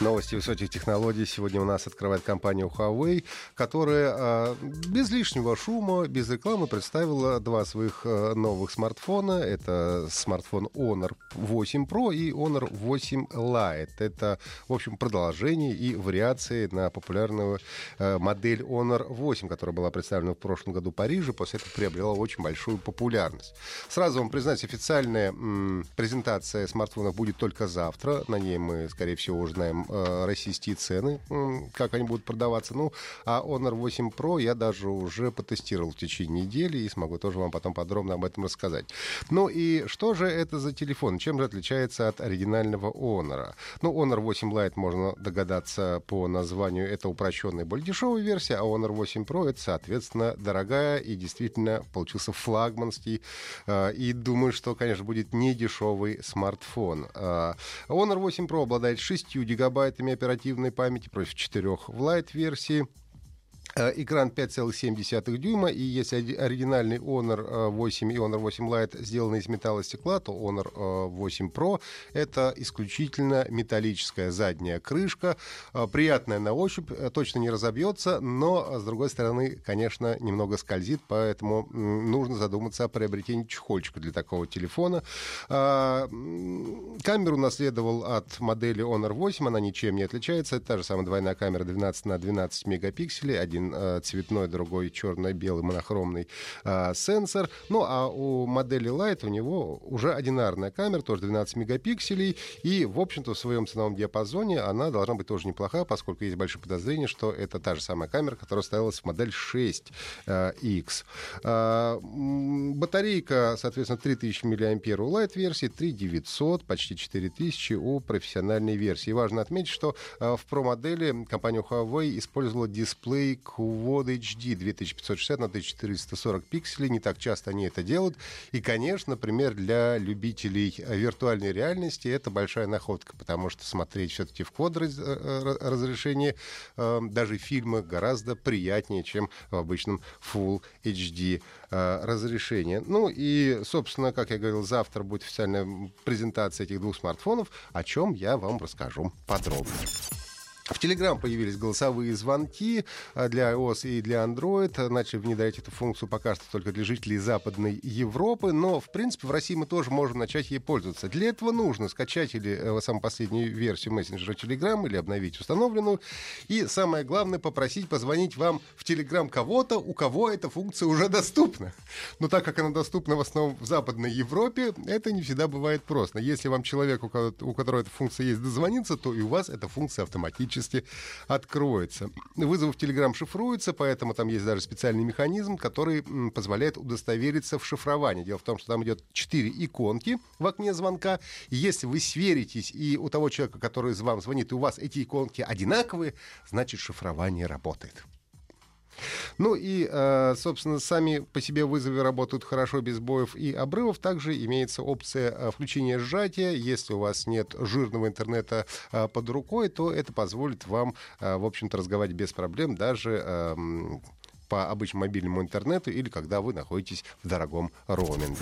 Новости высоких технологий сегодня у нас открывает компания Huawei, которая а, без лишнего шума, без рекламы представила два своих а, новых смартфона. Это смартфон Honor 8 Pro и Honor 8 Lite. Это, в общем, продолжение и вариации на популярную а, модель Honor 8, которая была представлена в прошлом году в Париже, после этого приобрела очень большую популярность. Сразу вам признать, официальная презентация смартфонов будет только завтра. На ней мы, скорее всего, узнаем э, российские цены, как они будут продаваться. Ну, а Honor 8 Pro я даже уже потестировал в течение недели и смогу тоже вам потом подробно об этом рассказать. Ну и что же это за телефон? Чем же отличается от оригинального Honor? Ну, Honor 8 Lite можно догадаться по названию. Это упрощенная, более дешевая версия, а Honor 8 Pro это, соответственно, дорогая и действительно получился флагманский. Э, и думаю, что, конечно, будет не дешевый смартфон. Э, Honor 8 Pro обладает 6 гигабайт гигабайтами оперативной памяти против 4 в Lite-версии. Э, экран 5,7 дюйма, и если оригинальный Honor 8 э, и Honor 8 Lite сделаны из металла стекла, то Honor 8 э, Pro — это исключительно металлическая задняя крышка, приятная на ощупь, точно не разобьется, но, с другой стороны, конечно, немного скользит, поэтому нужно задуматься о приобретении чехольчика для такого телефона. Камеру наследовал от модели Honor 8, она ничем не отличается, это та же самая двойная камера 12 на 12 мегапикселей, один э, цветной, другой черно-белый монохромный э, сенсор. Ну, а у модели Light у него уже одинарная камера, тоже 12 мегапикселей. И, в общем-то, в своем ценовом диапазоне она должна быть тоже неплохая, поскольку есть большое подозрение, что это та же самая камера, которая ставилась в модель 6X. Э, батарейка, соответственно, 3000 мАh у Light-версии, 3900, почти 4000 у профессиональной версии. И важно отметить, что в Pro-модели компания Huawei использовала дисплей Quad HD 2560 на 1440 пикселей. Не так часто они это делают. И, конечно, например, для любителей виртуальной реальности это большая находка, потому что смотреть все-таки в квад э, э, разрешении э, даже фильмы гораздо приятнее, чем в обычном Full HD разрешении. Ну и, собственно, как я говорил, завтра будет официальная презентация этих двух смартфонов, о чем я вам расскажу подробно. В Telegram появились голосовые звонки а, для iOS и для Android. Начали внедрять эту функцию пока что только для жителей Западной Европы, но, в принципе, в России мы тоже можем начать ей пользоваться. Для этого нужно скачать или э, самую последнюю версию мессенджера Telegram или обновить установленную. И самое главное, попросить позвонить вам в Telegram кого-то, у кого эта функция уже доступна. Но так как она доступна в основном в Западной Европе, это не всегда бывает просто. Если вам человек, у которого эта функция есть, дозвониться, то и у вас эта функция автоматически автоматически откроется. Вызовы в Telegram шифруются, поэтому там есть даже специальный механизм, который позволяет удостовериться в шифровании. Дело в том, что там идет четыре иконки в окне звонка. Если вы сверитесь, и у того человека, который вам звонит, и у вас эти иконки одинаковые, значит шифрование работает. Ну и, э, собственно, сами по себе вызовы работают хорошо без боев и обрывов. Также имеется опция э, включения сжатия. Если у вас нет жирного интернета э, под рукой, то это позволит вам, в общем-то, разговаривать без проблем даже эм, по обычному мобильному интернету или когда вы находитесь в дорогом роуминге.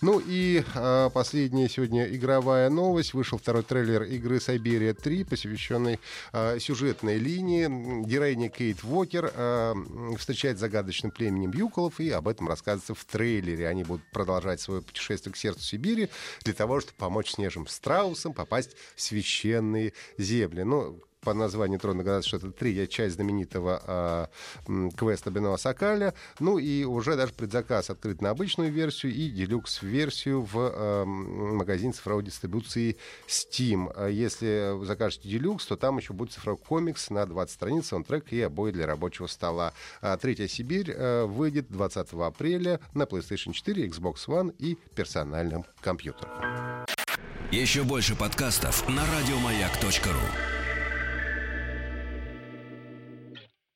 Ну и э, последняя сегодня игровая новость. Вышел второй трейлер игры «Сайберия 3», посвященный э, сюжетной линии. Героиня Кейт Вокер э, встречает загадочным племенем Юколов, и об этом рассказывается в трейлере. Они будут продолжать свое путешествие к сердцу Сибири для того, чтобы помочь снежным страусам попасть в священные земли. Ну, по названию трудно догадаться, что это третья часть знаменитого э, квеста Беноа Сакаля. Ну и уже даже предзаказ открыт на обычную версию и делюкс-версию в э, магазин цифровой дистрибуции Steam. А если закажете делюкс, то там еще будет цифровой комикс на 20 страниц, саундтрек и обои для рабочего стола. А Третья Сибирь э, выйдет 20 апреля на PlayStation 4, Xbox One и персональном компьютерах. Еще больше подкастов на радиомаяк.ру